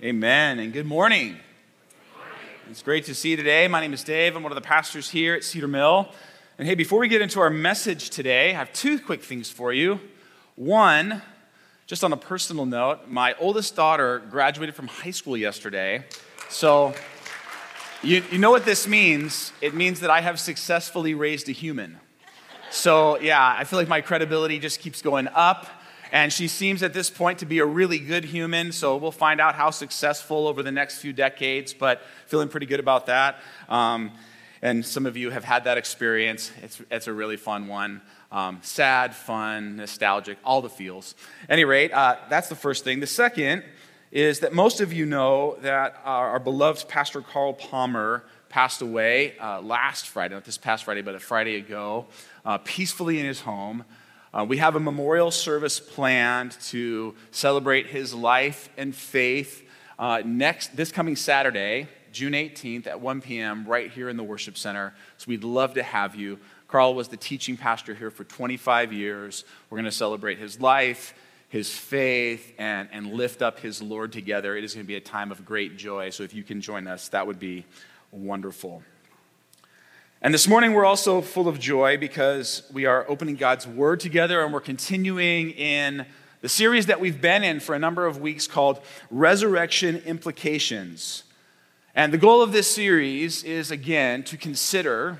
Amen. And good morning. It's great to see you today. My name is Dave. I'm one of the pastors here at Cedar Mill. And hey, before we get into our message today, I have two quick things for you. One, just on a personal note, my oldest daughter graduated from high school yesterday. So, you, you know what this means? It means that I have successfully raised a human. So, yeah, I feel like my credibility just keeps going up. And she seems at this point to be a really good human, so we'll find out how successful over the next few decades, but feeling pretty good about that. Um, and some of you have had that experience. It's, it's a really fun one. Um, sad, fun, nostalgic, all the feels. any rate, uh, that's the first thing. The second is that most of you know that our, our beloved Pastor Carl Palmer passed away uh, last Friday, not this past Friday, but a Friday ago, uh, peacefully in his home. Uh, we have a memorial service planned to celebrate his life and faith uh, next this coming Saturday, June 18th at 1 p.m. right here in the worship center. So we'd love to have you. Carl was the teaching pastor here for 25 years. We're going to celebrate his life, his faith, and, and lift up his Lord together. It is going to be a time of great joy. So if you can join us, that would be wonderful. And this morning, we're also full of joy because we are opening God's Word together and we're continuing in the series that we've been in for a number of weeks called Resurrection Implications. And the goal of this series is, again, to consider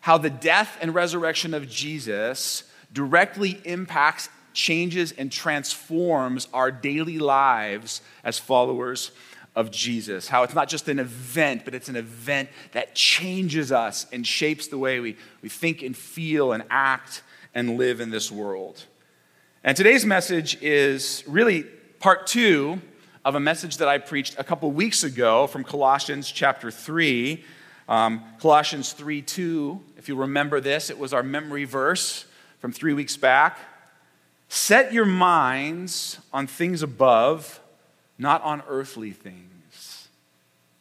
how the death and resurrection of Jesus directly impacts, changes, and transforms our daily lives as followers of Jesus. How it's not just an event, but it's an event that changes us and shapes the way we, we think and feel and act and live in this world. And today's message is really part two of a message that I preached a couple weeks ago from Colossians chapter 3. Um, Colossians 3 2, if you remember this, it was our memory verse from three weeks back. Set your minds on things above not on earthly things.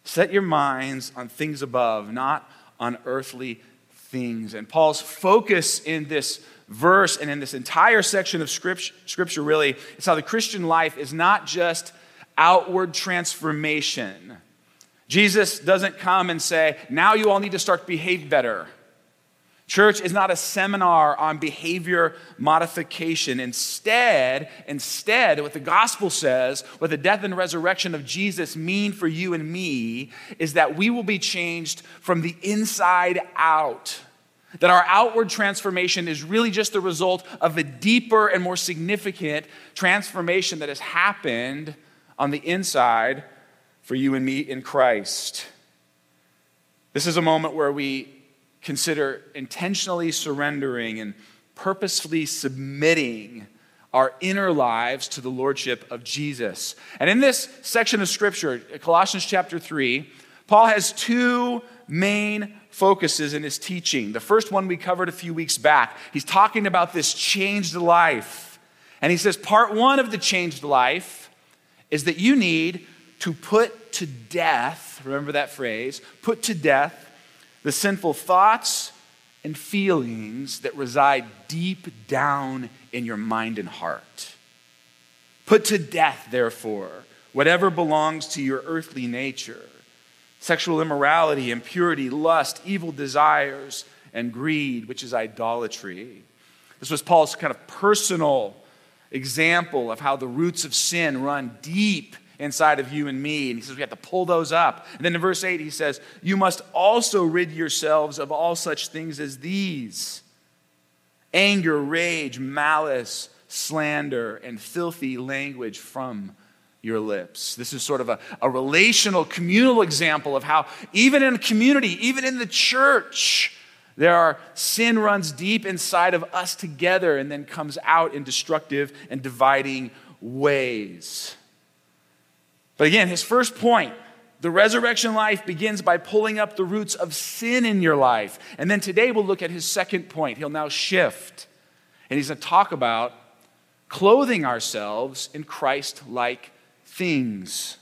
Set your minds on things above, not on earthly things. And Paul's focus in this verse and in this entire section of scripture, scripture really is how the Christian life is not just outward transformation. Jesus doesn't come and say, now you all need to start to behave better. Church is not a seminar on behavior modification. Instead, instead, what the gospel says, what the death and resurrection of Jesus mean for you and me, is that we will be changed from the inside out. That our outward transformation is really just the result of a deeper and more significant transformation that has happened on the inside for you and me in Christ. This is a moment where we consider intentionally surrendering and purposefully submitting our inner lives to the lordship of Jesus. And in this section of scripture, Colossians chapter 3, Paul has two main focuses in his teaching. The first one we covered a few weeks back. He's talking about this changed life. And he says, part one of the changed life is that you need to put to death, remember that phrase, put to death the sinful thoughts and feelings that reside deep down in your mind and heart. Put to death, therefore, whatever belongs to your earthly nature sexual immorality, impurity, lust, evil desires, and greed, which is idolatry. This was Paul's kind of personal example of how the roots of sin run deep inside of you and me. And he says we have to pull those up. And then in verse 8, he says, You must also rid yourselves of all such things as these anger, rage, malice, slander, and filthy language from your lips. This is sort of a, a relational, communal example of how, even in a community, even in the church, there are sin runs deep inside of us together and then comes out in destructive and dividing ways. But again, his first point the resurrection life begins by pulling up the roots of sin in your life. And then today we'll look at his second point. He'll now shift. And he's going to talk about clothing ourselves in Christ like things.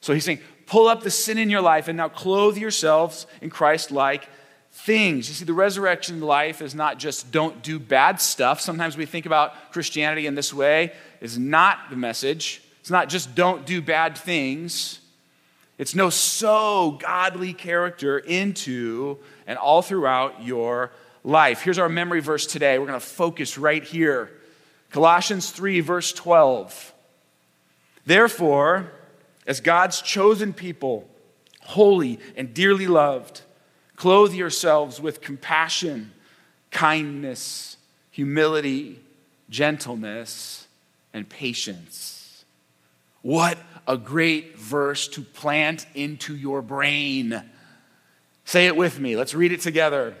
So he's saying, pull up the sin in your life and now clothe yourselves in Christ like things. You see, the resurrection life is not just don't do bad stuff. Sometimes we think about Christianity in this way, is not the message. It's not just don't do bad things. It's no so godly character into and all throughout your life. Here's our memory verse today. We're going to focus right here. Colossians 3, verse 12. Therefore, as God's chosen people, holy and dearly loved, clothe yourselves with compassion, kindness, humility, gentleness, and patience. What a great verse to plant into your brain. Say it with me. Let's read it together.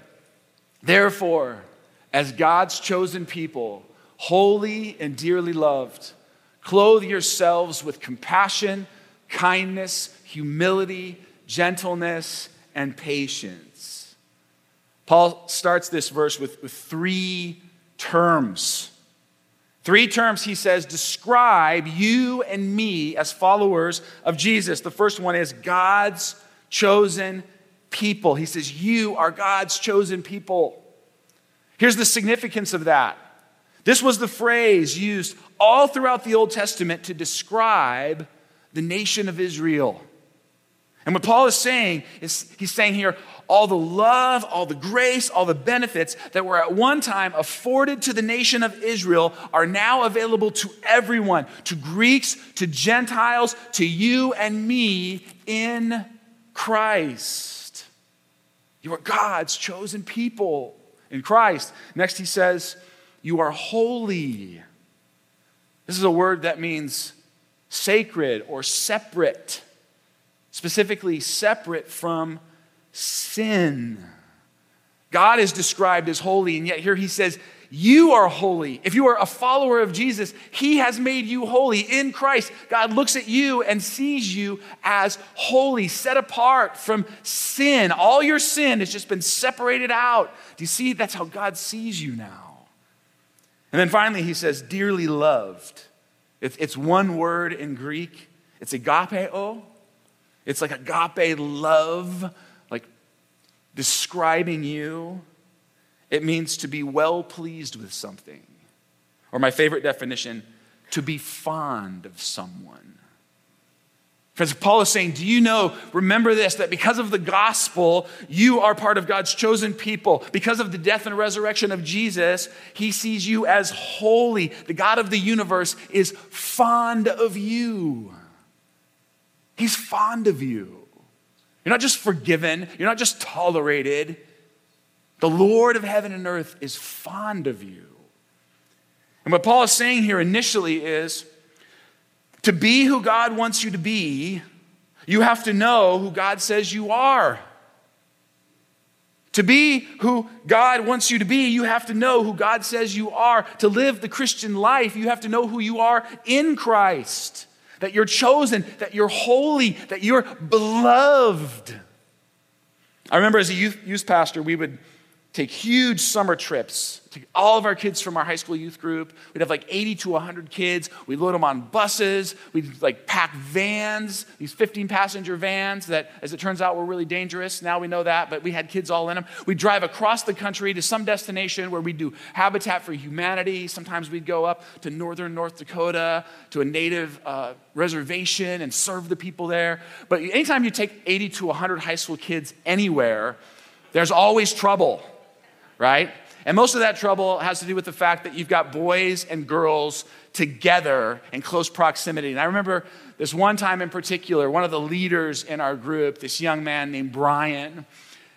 Therefore, as God's chosen people, holy and dearly loved, clothe yourselves with compassion, kindness, humility, gentleness, and patience. Paul starts this verse with, with three terms. Three terms, he says, describe you and me as followers of Jesus. The first one is God's chosen people. He says, You are God's chosen people. Here's the significance of that. This was the phrase used all throughout the Old Testament to describe the nation of Israel. And what Paul is saying is he's saying here all the love, all the grace, all the benefits that were at one time afforded to the nation of Israel are now available to everyone, to Greeks, to Gentiles, to you and me in Christ. You are God's chosen people in Christ. Next, he says, You are holy. This is a word that means sacred or separate, specifically separate from sin. God is described as holy, and yet here he says, you are holy. If you are a follower of Jesus, He has made you holy in Christ. God looks at you and sees you as holy, set apart from sin. All your sin has just been separated out. Do you see? That's how God sees you now. And then finally, He says, dearly loved. It's one word in Greek, it's agapeo. It's like agape love, describing you. It means to be well pleased with something. Or my favorite definition, to be fond of someone. Friends, Paul is saying, Do you know, remember this, that because of the gospel, you are part of God's chosen people. Because of the death and resurrection of Jesus, he sees you as holy. The God of the universe is fond of you. He's fond of you. You're not just forgiven, you're not just tolerated, the Lord of heaven and earth is fond of you. And what Paul is saying here initially is to be who God wants you to be, you have to know who God says you are. To be who God wants you to be, you have to know who God says you are. To live the Christian life, you have to know who you are in Christ. That you're chosen, that you're holy, that you're beloved. I remember as a youth, youth pastor, we would take huge summer trips. Take all of our kids from our high school youth group. We'd have like 80 to 100 kids. We'd load them on buses. We'd like pack vans, these 15 passenger vans that, as it turns out, were really dangerous. Now we know that, but we had kids all in them. We'd drive across the country to some destination where we'd do Habitat for Humanity. Sometimes we'd go up to northern North Dakota to a native uh, reservation and serve the people there. But anytime you take 80 to 100 high school kids anywhere, there's always trouble right? And most of that trouble has to do with the fact that you've got boys and girls together in close proximity. And I remember this one time in particular, one of the leaders in our group, this young man named Brian,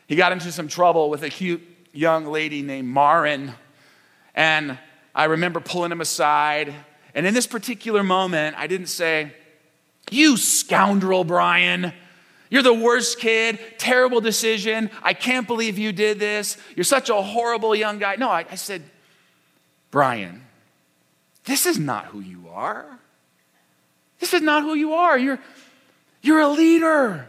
he got into some trouble with a cute young lady named Marin. And I remember pulling him aside. And in this particular moment, I didn't say, You scoundrel, Brian. You're the worst kid, terrible decision. I can't believe you did this. You're such a horrible young guy. No, I, I said, Brian, this is not who you are. This is not who you are. You're, you're a leader.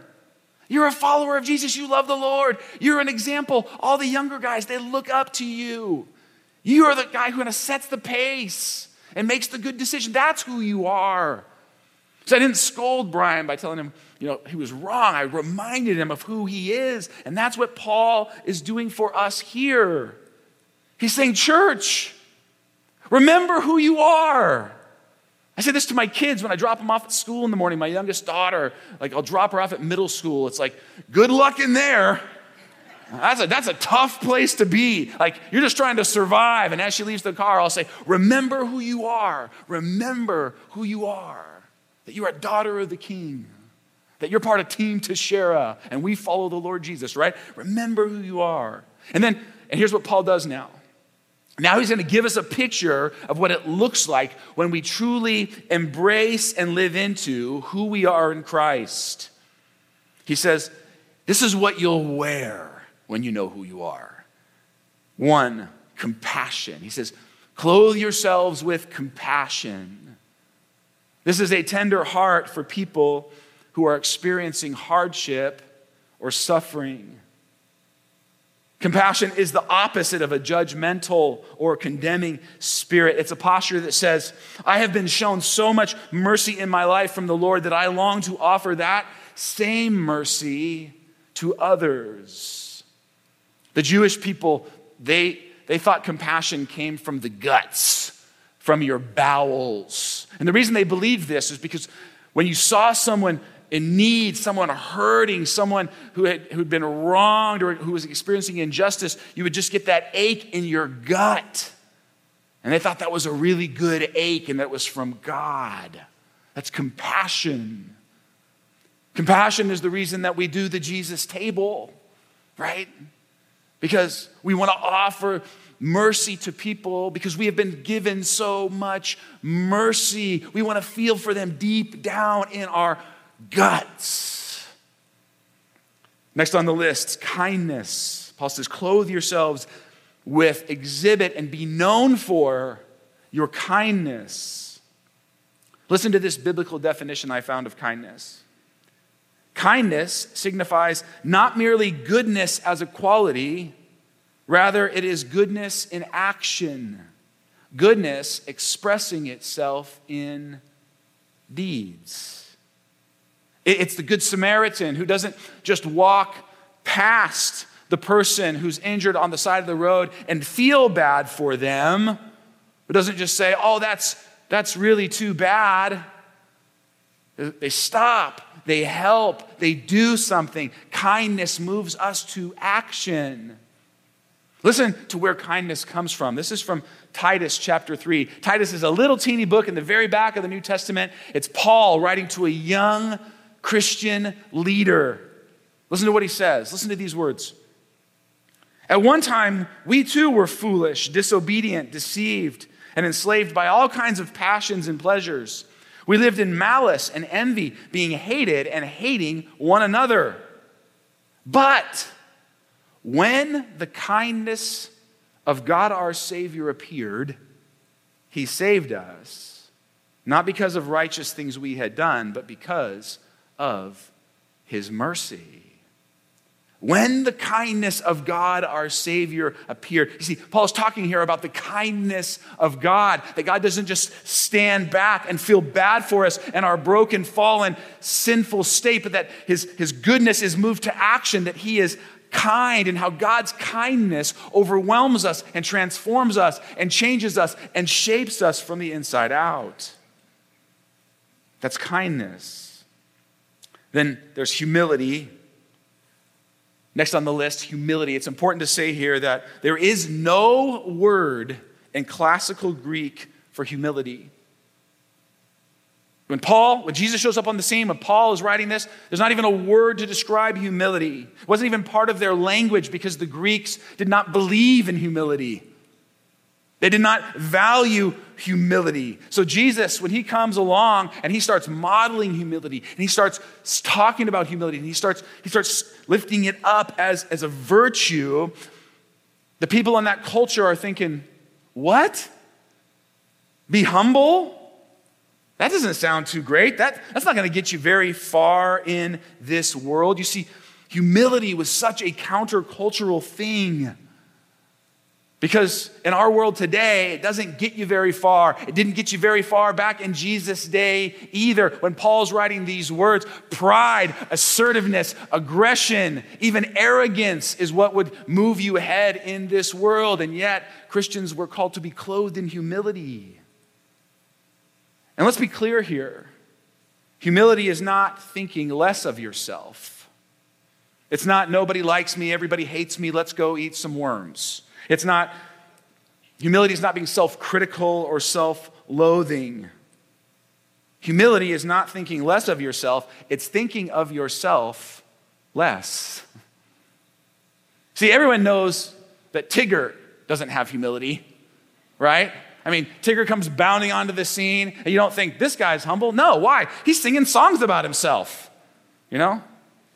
You're a follower of Jesus. You love the Lord. You're an example. All the younger guys, they look up to you. You are the guy who kind of sets the pace and makes the good decision. That's who you are. So I didn't scold Brian by telling him, you know, he was wrong. I reminded him of who he is. And that's what Paul is doing for us here. He's saying, Church, remember who you are. I say this to my kids when I drop them off at school in the morning. My youngest daughter, like I'll drop her off at middle school. It's like, good luck in there. That's a, that's a tough place to be. Like, you're just trying to survive. And as she leaves the car, I'll say, Remember who you are. Remember who you are. That you are a daughter of the king. That you're part of Team Teshera. And we follow the Lord Jesus, right? Remember who you are. And then, and here's what Paul does now. Now he's going to give us a picture of what it looks like when we truly embrace and live into who we are in Christ. He says, This is what you'll wear when you know who you are. One, compassion. He says, clothe yourselves with compassion. This is a tender heart for people who are experiencing hardship or suffering. Compassion is the opposite of a judgmental or condemning spirit. It's a posture that says, I have been shown so much mercy in my life from the Lord that I long to offer that same mercy to others. The Jewish people, they, they thought compassion came from the guts, from your bowels. And the reason they believed this is because when you saw someone in need, someone hurting, someone who had who'd been wronged or who was experiencing injustice, you would just get that ache in your gut. And they thought that was a really good ache and that was from God. That's compassion. Compassion is the reason that we do the Jesus table, right? because we want to offer mercy to people because we have been given so much mercy. We want to feel for them deep down in our guts. Next on the list, kindness. Paul says, clothe yourselves with, exhibit, and be known for your kindness. Listen to this biblical definition I found of kindness. Kindness signifies not merely goodness as a quality, rather, it is goodness in action. Goodness expressing itself in deeds. It's the Good Samaritan who doesn't just walk past the person who's injured on the side of the road and feel bad for them, but doesn't just say, oh, that's, that's really too bad. They stop they help, they do something. Kindness moves us to action. Listen to where kindness comes from. This is from Titus chapter 3. Titus is a little teeny book in the very back of the New Testament. It's Paul writing to a young Christian leader. Listen to what he says. Listen to these words. At one time, we too were foolish, disobedient, deceived, and enslaved by all kinds of passions and pleasures. We lived in malice and envy, being hated and hating one another. But when the kindness of God our Savior appeared, He saved us, not because of righteous things we had done, but because of His mercy. When the kindness of God our Savior appeared. You see, Paul's talking here about the kindness of God, that God doesn't just stand back and feel bad for us and our broken, fallen, sinful state, but that his, his goodness is moved to action, that He is kind, and how God's kindness overwhelms us and transforms us and changes us and shapes us from the inside out. That's kindness. Then there's humility Next on the list, humility. It's important to say here that there is no word in classical Greek for humility. When Paul, when Jesus shows up on the scene, when Paul is writing this, there's not even a word to describe humility. It wasn't even part of their language because the Greeks did not believe in humility. They did not value humility. So, Jesus, when he comes along and he starts modeling humility and he starts talking about humility and he starts, he starts lifting it up as, as a virtue, the people in that culture are thinking, What? Be humble? That doesn't sound too great. That, that's not going to get you very far in this world. You see, humility was such a countercultural thing. Because in our world today, it doesn't get you very far. It didn't get you very far back in Jesus' day either. When Paul's writing these words, pride, assertiveness, aggression, even arrogance is what would move you ahead in this world. And yet, Christians were called to be clothed in humility. And let's be clear here humility is not thinking less of yourself. It's not nobody likes me, everybody hates me, let's go eat some worms. It's not, humility is not being self critical or self loathing. Humility is not thinking less of yourself, it's thinking of yourself less. See, everyone knows that Tigger doesn't have humility, right? I mean, Tigger comes bounding onto the scene, and you don't think this guy's humble. No, why? He's singing songs about himself, you know?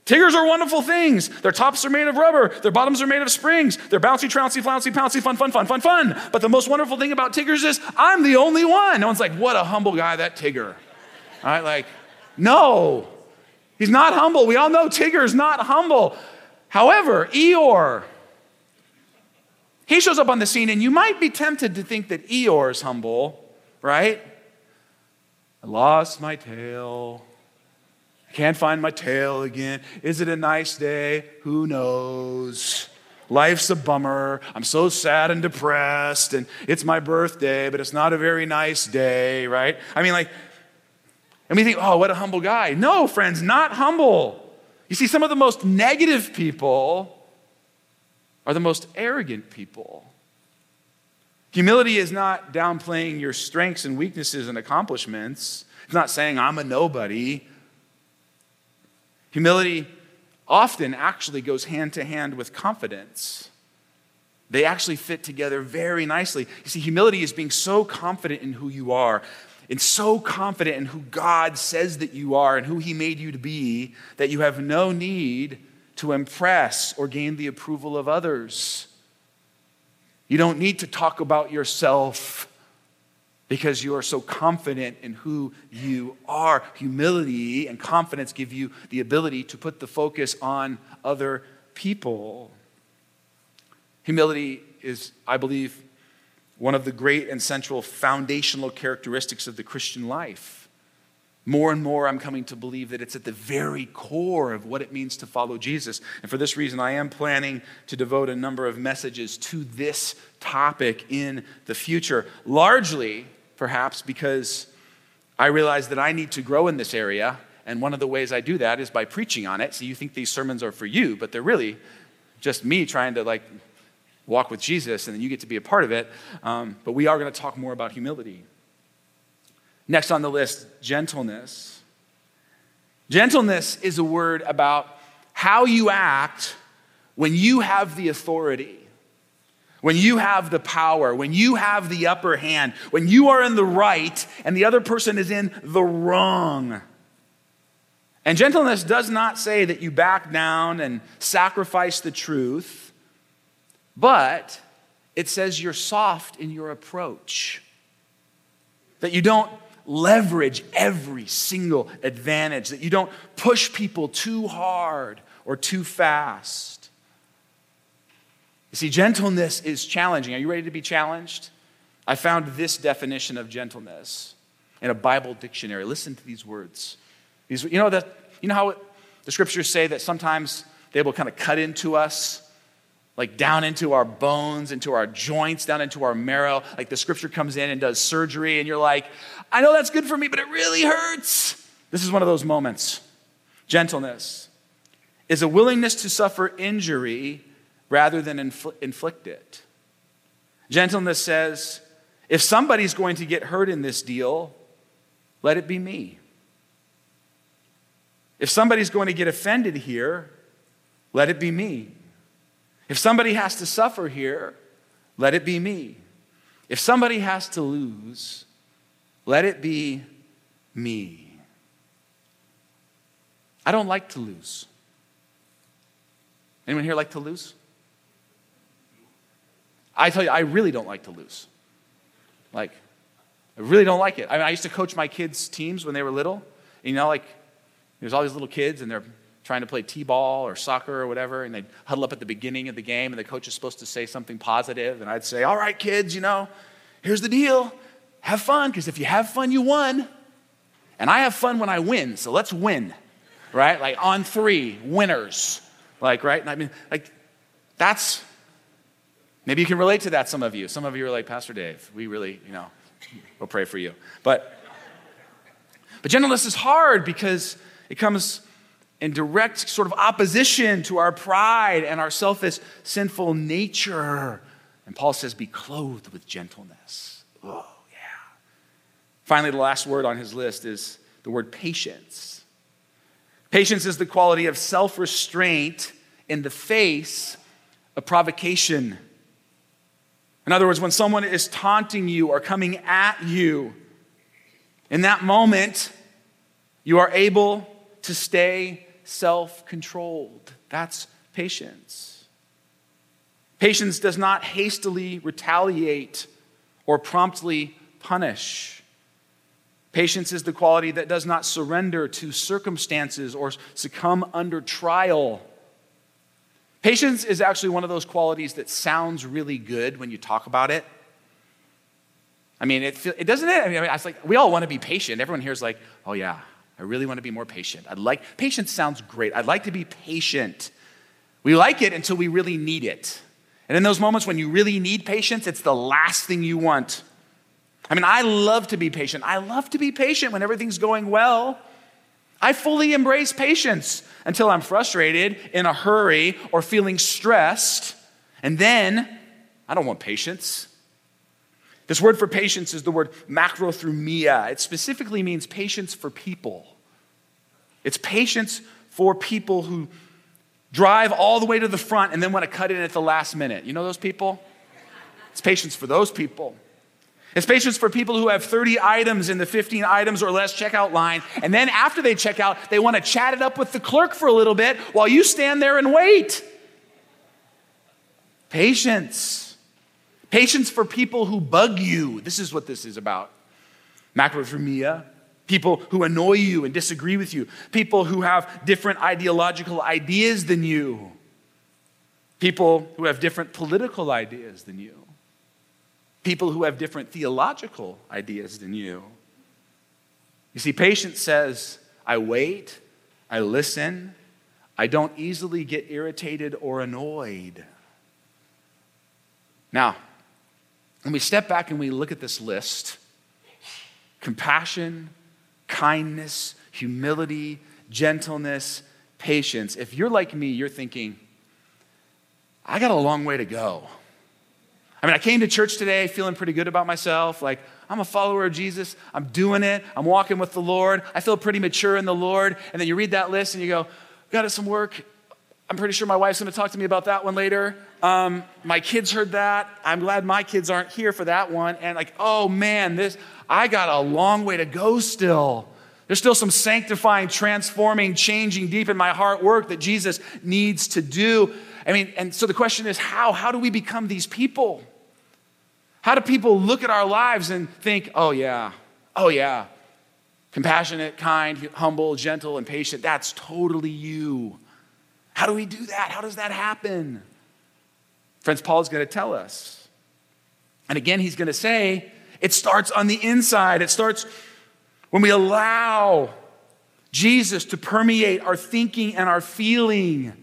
Tiggers are wonderful things. Their tops are made of rubber. Their bottoms are made of springs. They're bouncy, trouncy, flouncy, pouncy, fun, fun, fun, fun, fun. But the most wonderful thing about Tiggers is I'm the only one. No one's like, what a humble guy, that Tigger. All right, like, no, he's not humble. We all know Tigger's not humble. However, Eeyore, he shows up on the scene, and you might be tempted to think that Eeyore is humble, right? I lost my tail. I can't find my tail again. Is it a nice day? Who knows? Life's a bummer. I'm so sad and depressed, and it's my birthday, but it's not a very nice day, right? I mean, like, and we think, oh, what a humble guy. No, friends, not humble. You see, some of the most negative people are the most arrogant people. Humility is not downplaying your strengths and weaknesses and accomplishments. It's not saying I'm a nobody. Humility often actually goes hand to hand with confidence. They actually fit together very nicely. You see, humility is being so confident in who you are and so confident in who God says that you are and who He made you to be that you have no need to impress or gain the approval of others. You don't need to talk about yourself because you are so confident in who you are. Humility and confidence give you the ability to put the focus on other people. Humility is, I believe, one of the great and central foundational characteristics of the Christian life. More and more, I'm coming to believe that it's at the very core of what it means to follow Jesus. And for this reason, I am planning to devote a number of messages to this topic in the future, largely, perhaps, because I realize that I need to grow in this area. And one of the ways I do that is by preaching on it. So you think these sermons are for you, but they're really just me trying to like walk with Jesus, and then you get to be a part of it. Um, but we are going to talk more about humility. Next on the list, gentleness. Gentleness is a word about how you act when you have the authority, when you have the power, when you have the upper hand, when you are in the right and the other person is in the wrong. And gentleness does not say that you back down and sacrifice the truth. But it says you're soft in your approach, that you don't leverage every single advantage, that you don't push people too hard or too fast. You see, gentleness is challenging. Are you ready to be challenged? I found this definition of gentleness in a Bible dictionary. Listen to these words. These, you know that you know how the scriptures say that sometimes they will kind of cut into us like down into our bones, into our joints, down into our marrow. Like the scripture comes in and does surgery, and you're like, I know that's good for me, but it really hurts. This is one of those moments. Gentleness is a willingness to suffer injury rather than infl- inflict it. Gentleness says, if somebody's going to get hurt in this deal, let it be me. If somebody's going to get offended here, let it be me. If somebody has to suffer here, let it be me. If somebody has to lose, let it be me. I don't like to lose. Anyone here like to lose? I tell you, I really don't like to lose. Like, I really don't like it. I, mean, I used to coach my kids' teams when they were little. You know, like, there's all these little kids, and they're trying to play t-ball or soccer or whatever and they'd huddle up at the beginning of the game and the coach is supposed to say something positive and i'd say all right kids you know here's the deal have fun because if you have fun you won and i have fun when i win so let's win right like on three winners like right and i mean like that's maybe you can relate to that some of you some of you are like pastor dave we really you know we'll pray for you but But gentleness is hard because it comes in direct sort of opposition to our pride and our selfish, sinful nature. And Paul says, be clothed with gentleness. Oh, yeah. Finally, the last word on his list is the word patience. Patience is the quality of self restraint in the face of provocation. In other words, when someone is taunting you or coming at you, in that moment, you are able to stay self controlled. That's patience. Patience does not hastily retaliate or promptly punish. Patience is the quality that does not surrender to circumstances or succumb under trial. Patience is actually one of those qualities that sounds really good when you talk about it. I mean, it, it doesn't it? I mean, it's like we all want to be patient. Everyone here is like, oh yeah, I really want to be more patient. I'd like patience sounds great. I'd like to be patient. We like it until we really need it. And in those moments when you really need patience, it's the last thing you want. I mean, I love to be patient. I love to be patient when everything's going well. I fully embrace patience until I'm frustrated, in a hurry, or feeling stressed. And then I don't want patience. This word for patience is the word macrothumia. It specifically means patience for people. It's patience for people who drive all the way to the front and then want to cut in at the last minute. You know those people? It's patience for those people. It's patience for people who have 30 items in the 15 items or less checkout line, and then after they check out, they want to chat it up with the clerk for a little bit while you stand there and wait. Patience. Patience for people who bug you. This is what this is about. Macrothumia. People who annoy you and disagree with you. People who have different ideological ideas than you. People who have different political ideas than you people who have different theological ideas than you. You see, patience says, I wait, I listen, I don't easily get irritated or annoyed. Now, when we step back and we look at this list compassion, kindness, humility, gentleness, patience if you're like me, you're thinking, I got a long way to go. I mean, I came to church today feeling pretty good about myself. Like, I'm a follower of Jesus. I'm doing it. I'm walking with the Lord. I feel pretty mature in the Lord. And then you read that list and you go, got to some work. I'm pretty sure my wife's going to talk to me about that one later. Um, my kids heard that. I'm glad my kids aren't here for that one. And like, oh man, this I got a long way to go still. There's still some sanctifying, transforming, changing deep in my heart work that Jesus needs to do. I mean, and so the question is how? How do we become these people? How do people look at our lives and think, oh, yeah, oh, yeah, compassionate, kind, humble, gentle, and patient? That's totally you. How do we do that? How does that happen? Friends, Paul is going to tell us. And again, he's going to say, it starts on the inside. It starts when we allow Jesus to permeate our thinking and our feeling.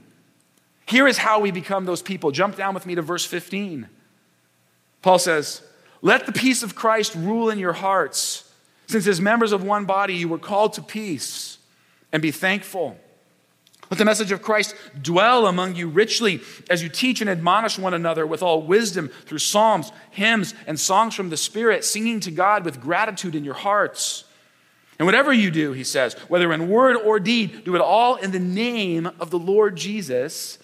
Here is how we become those people. Jump down with me to verse 15. Paul says, Let the peace of Christ rule in your hearts, since as members of one body you were called to peace, and be thankful. Let the message of Christ dwell among you richly as you teach and admonish one another with all wisdom through psalms, hymns, and songs from the Spirit, singing to God with gratitude in your hearts. And whatever you do, he says, whether in word or deed, do it all in the name of the Lord Jesus,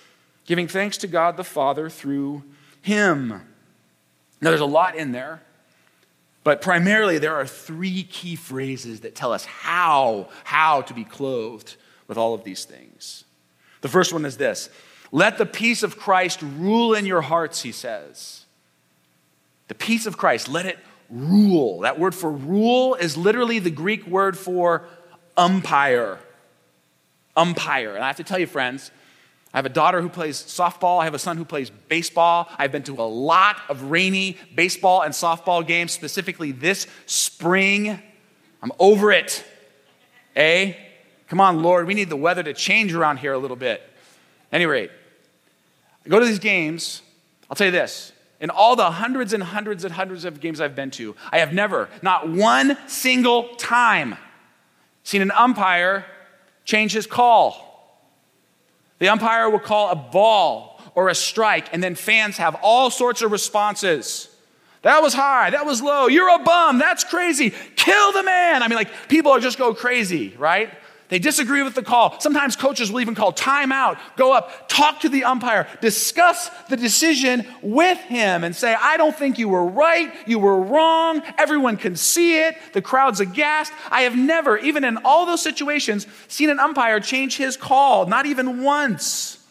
giving thanks to God the Father through him. Now, there's a lot in there, but primarily there are three key phrases that tell us how, how to be clothed with all of these things. The first one is this Let the peace of Christ rule in your hearts, he says. The peace of Christ, let it rule. That word for rule is literally the Greek word for umpire. Umpire. And I have to tell you, friends, I have a daughter who plays softball. I have a son who plays baseball. I've been to a lot of rainy baseball and softball games, specifically this spring. I'm over it. Eh? Come on, Lord, we need the weather to change around here a little bit. Any rate, I go to these games. I'll tell you this in all the hundreds and hundreds and hundreds of games I've been to, I have never, not one single time, seen an umpire change his call. The umpire will call a ball or a strike, and then fans have all sorts of responses. That was high. That was low. You're a bum. That's crazy. Kill the man. I mean, like, people are just go crazy, right? They disagree with the call. Sometimes coaches will even call timeout, go up, talk to the umpire, discuss the decision with him, and say, I don't think you were right. You were wrong. Everyone can see it. The crowd's aghast. I have never, even in all those situations, seen an umpire change his call, not even once.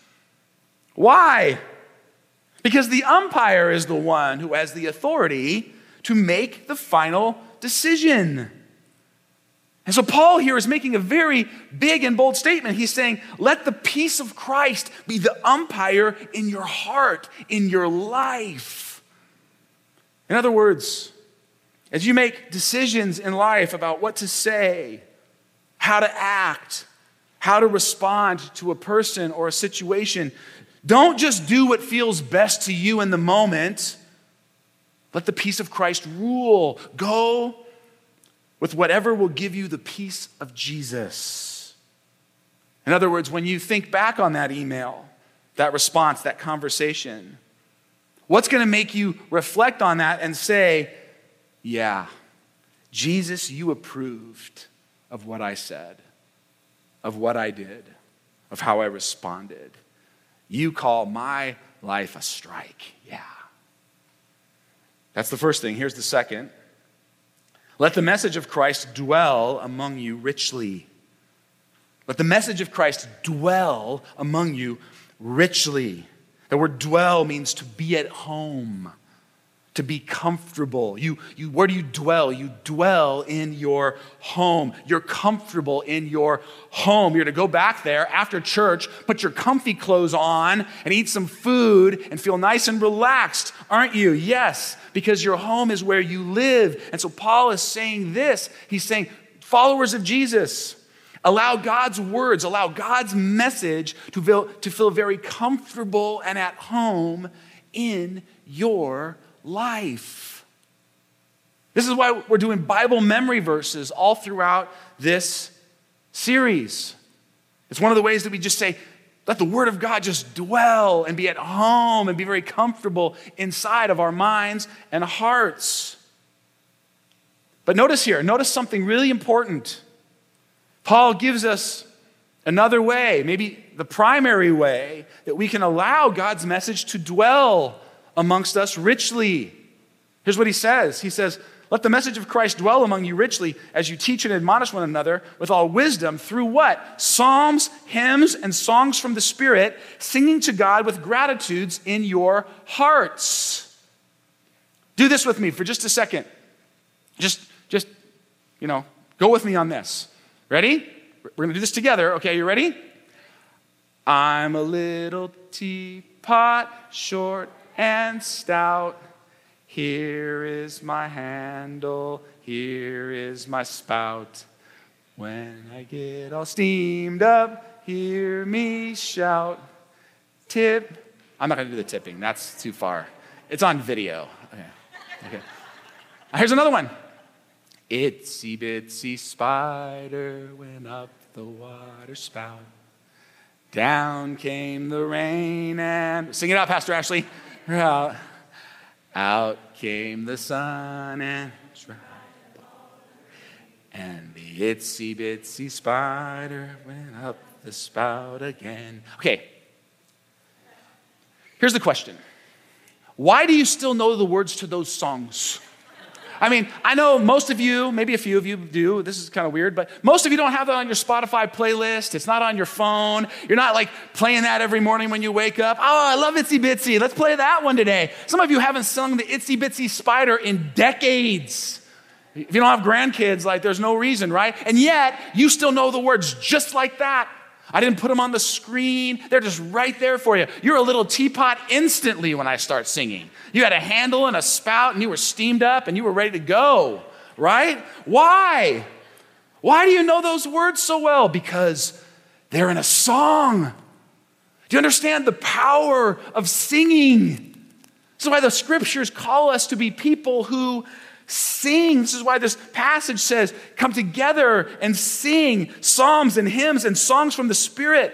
Why? Because the umpire is the one who has the authority to make the final decision. And so Paul here is making a very big and bold statement. He's saying, let the peace of Christ be the umpire in your heart, in your life. In other words, as you make decisions in life about what to say, how to act, how to respond to a person or a situation, don't just do what feels best to you in the moment. Let the peace of Christ rule. Go with whatever will give you the peace of Jesus. In other words, when you think back on that email, that response, that conversation, what's going to make you reflect on that and say, yeah, Jesus, you approved of what I said, of what I did, of how I responded. You call my life a strike. Yeah. That's the first thing. Here's the second let the message of Christ dwell among you richly. Let the message of Christ dwell among you richly. The word dwell means to be at home, to be comfortable. You, you, where do you dwell? You dwell in your home. You're comfortable in your home. You're to go back there after church, put your comfy clothes on, and eat some food and feel nice and relaxed, aren't you? Yes because your home is where you live. And so Paul is saying this. He's saying, followers of Jesus, allow God's words, allow God's message to feel, to feel very comfortable and at home in your life. This is why we're doing Bible memory verses all throughout this series. It's one of the ways that we just say, let the Word of God just dwell and be at home and be very comfortable inside of our minds and hearts. But notice here, notice something really important. Paul gives us another way, maybe the primary way, that we can allow God's message to dwell amongst us richly. Here's what he says He says, let the message of Christ dwell among you richly as you teach and admonish one another with all wisdom through what? Psalms, hymns, and songs from the Spirit, singing to God with gratitudes in your hearts. Do this with me for just a second. Just, just, you know, go with me on this. Ready? We're going to do this together. Okay, you ready? I'm a little teapot, short and stout. Here is my handle, here is my spout. When I get all steamed up, hear me shout. Tip. I'm not going to do the tipping, that's too far. It's on video. Okay. okay. Here's another one. Itsy bitsy spider went up the water spout. Down came the rain and. Sing it out, Pastor Ashley. Out Out came the sun and and the itsy bitsy spider went up the spout again. Okay. Here's the question Why do you still know the words to those songs? I mean, I know most of you, maybe a few of you do. This is kind of weird, but most of you don't have that on your Spotify playlist. It's not on your phone. You're not like playing that every morning when you wake up. Oh, I love Itsy Bitsy. Let's play that one today. Some of you haven't sung the Itsy Bitsy Spider in decades. If you don't have grandkids, like there's no reason, right? And yet, you still know the words just like that. I didn't put them on the screen. They're just right there for you. You're a little teapot instantly when I start singing. You had a handle and a spout, and you were steamed up and you were ready to go, right? Why? Why do you know those words so well? Because they're in a song. Do you understand the power of singing? That's why the scriptures call us to be people who Sing. This is why this passage says, come together and sing psalms and hymns and songs from the Spirit.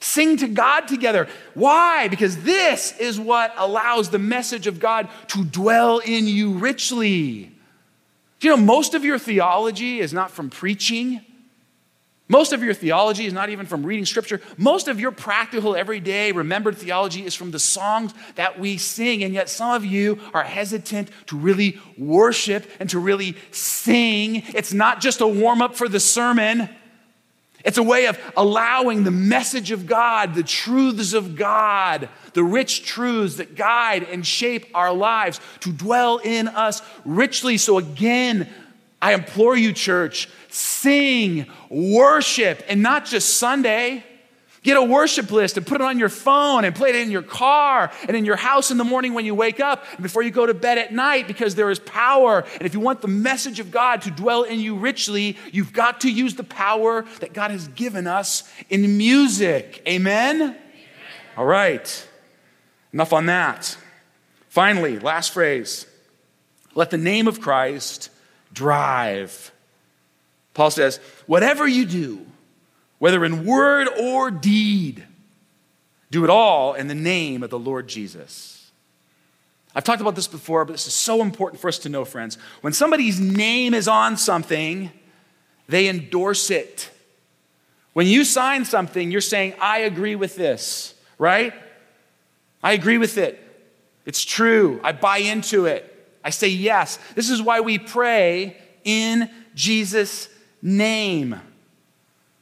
Sing to God together. Why? Because this is what allows the message of God to dwell in you richly. You know most of your theology is not from preaching? Most of your theology is not even from reading scripture. Most of your practical, everyday, remembered theology is from the songs that we sing. And yet, some of you are hesitant to really worship and to really sing. It's not just a warm up for the sermon, it's a way of allowing the message of God, the truths of God, the rich truths that guide and shape our lives to dwell in us richly. So, again, I implore you, church, sing, worship, and not just Sunday. Get a worship list and put it on your phone and play it in your car and in your house in the morning when you wake up and before you go to bed at night because there is power. And if you want the message of God to dwell in you richly, you've got to use the power that God has given us in music. Amen? Amen. All right. Enough on that. Finally, last phrase let the name of Christ drive Paul says, whatever you do, whether in word or deed, do it all in the name of the Lord Jesus. I've talked about this before, but this is so important for us to know, friends. When somebody's name is on something, they endorse it. When you sign something, you're saying, I agree with this, right? I agree with it. It's true. I buy into it. I say yes. This is why we pray in Jesus' name.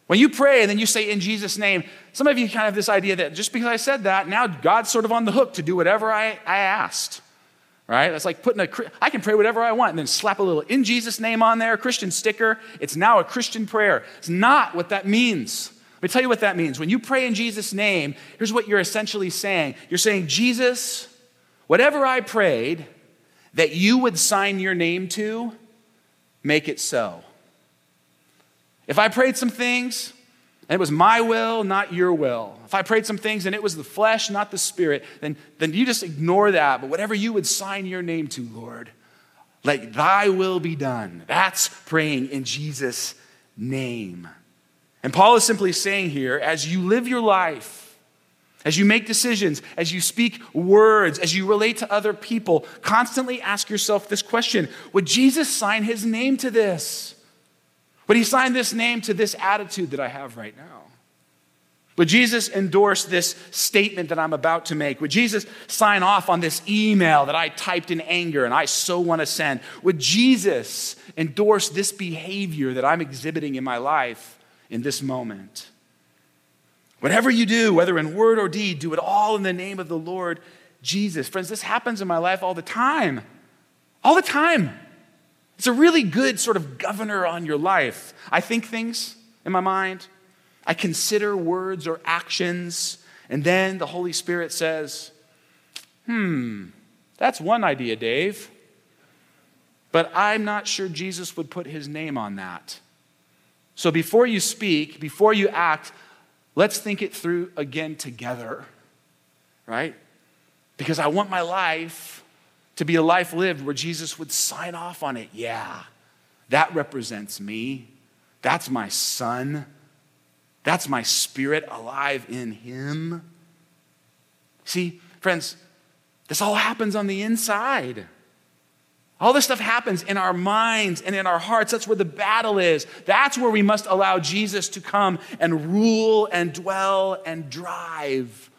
When you pray and then you say in Jesus' name, some of you kind of have this idea that just because I said that, now God's sort of on the hook to do whatever I, I asked. Right? That's like putting a, I can pray whatever I want and then slap a little in Jesus' name on there, Christian sticker. It's now a Christian prayer. It's not what that means. Let me tell you what that means. When you pray in Jesus' name, here's what you're essentially saying you're saying, Jesus, whatever I prayed that you would sign your name to, make it so. If I prayed some things and it was my will, not your will, if I prayed some things and it was the flesh, not the spirit, then, then you just ignore that. But whatever you would sign your name to, Lord, let thy will be done. That's praying in Jesus' name. And Paul is simply saying here as you live your life, as you make decisions, as you speak words, as you relate to other people, constantly ask yourself this question Would Jesus sign his name to this? Would he sign this name to this attitude that I have right now. Would Jesus endorse this statement that I'm about to make? Would Jesus sign off on this email that I typed in anger and I so want to send? Would Jesus endorse this behavior that I'm exhibiting in my life in this moment? Whatever you do, whether in word or deed, do it all in the name of the Lord Jesus. Friends, this happens in my life all the time. All the time. It's a really good sort of governor on your life. I think things in my mind, I consider words or actions, and then the Holy Spirit says, hmm, that's one idea, Dave. But I'm not sure Jesus would put his name on that. So before you speak, before you act, let's think it through again together, right? Because I want my life to be a life lived where Jesus would sign off on it. Yeah, that represents me. That's my son. That's my spirit alive in him. See, friends, this all happens on the inside. All this stuff happens in our minds and in our hearts. That's where the battle is. That's where we must allow Jesus to come and rule and dwell and drive.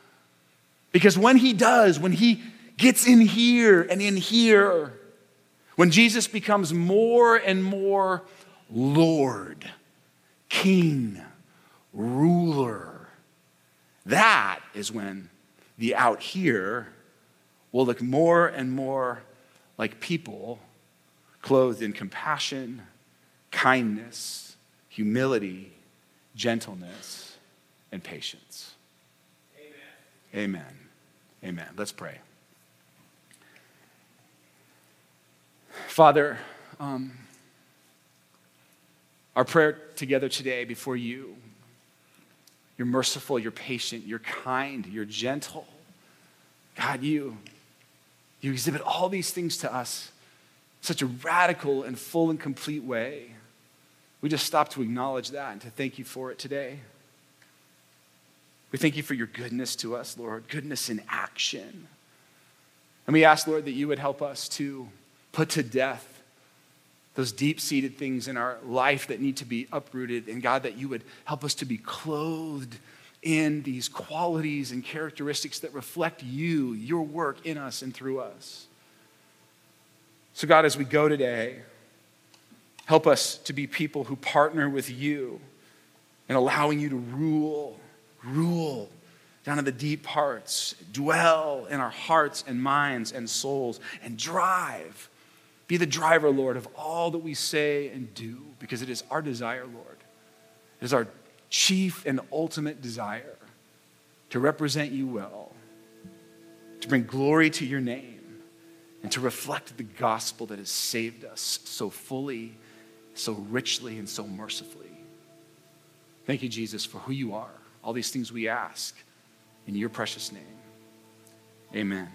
Because when he does, when he gets in here and in here. When Jesus becomes more and more Lord, King, ruler, that is when the out here will look more and more like people clothed in compassion, kindness, humility, gentleness, and patience. Amen. Amen. Amen. Let's pray. Father, um, our prayer together today before you, you're merciful, you're patient, you're kind, you're gentle. God, you, you exhibit all these things to us such a radical and full and complete way. We just stop to acknowledge that and to thank you for it today. We thank you for your goodness to us, Lord, goodness in action. And we ask, Lord, that you would help us to put to death those deep seated things in our life that need to be uprooted. And God, that you would help us to be clothed in these qualities and characteristics that reflect you, your work in us and through us. So, God, as we go today, help us to be people who partner with you and allowing you to rule, rule down in the deep parts, dwell in our hearts and minds and souls, and drive. Be the driver, Lord, of all that we say and do, because it is our desire, Lord. It is our chief and ultimate desire to represent you well, to bring glory to your name, and to reflect the gospel that has saved us so fully, so richly, and so mercifully. Thank you, Jesus, for who you are. All these things we ask in your precious name. Amen.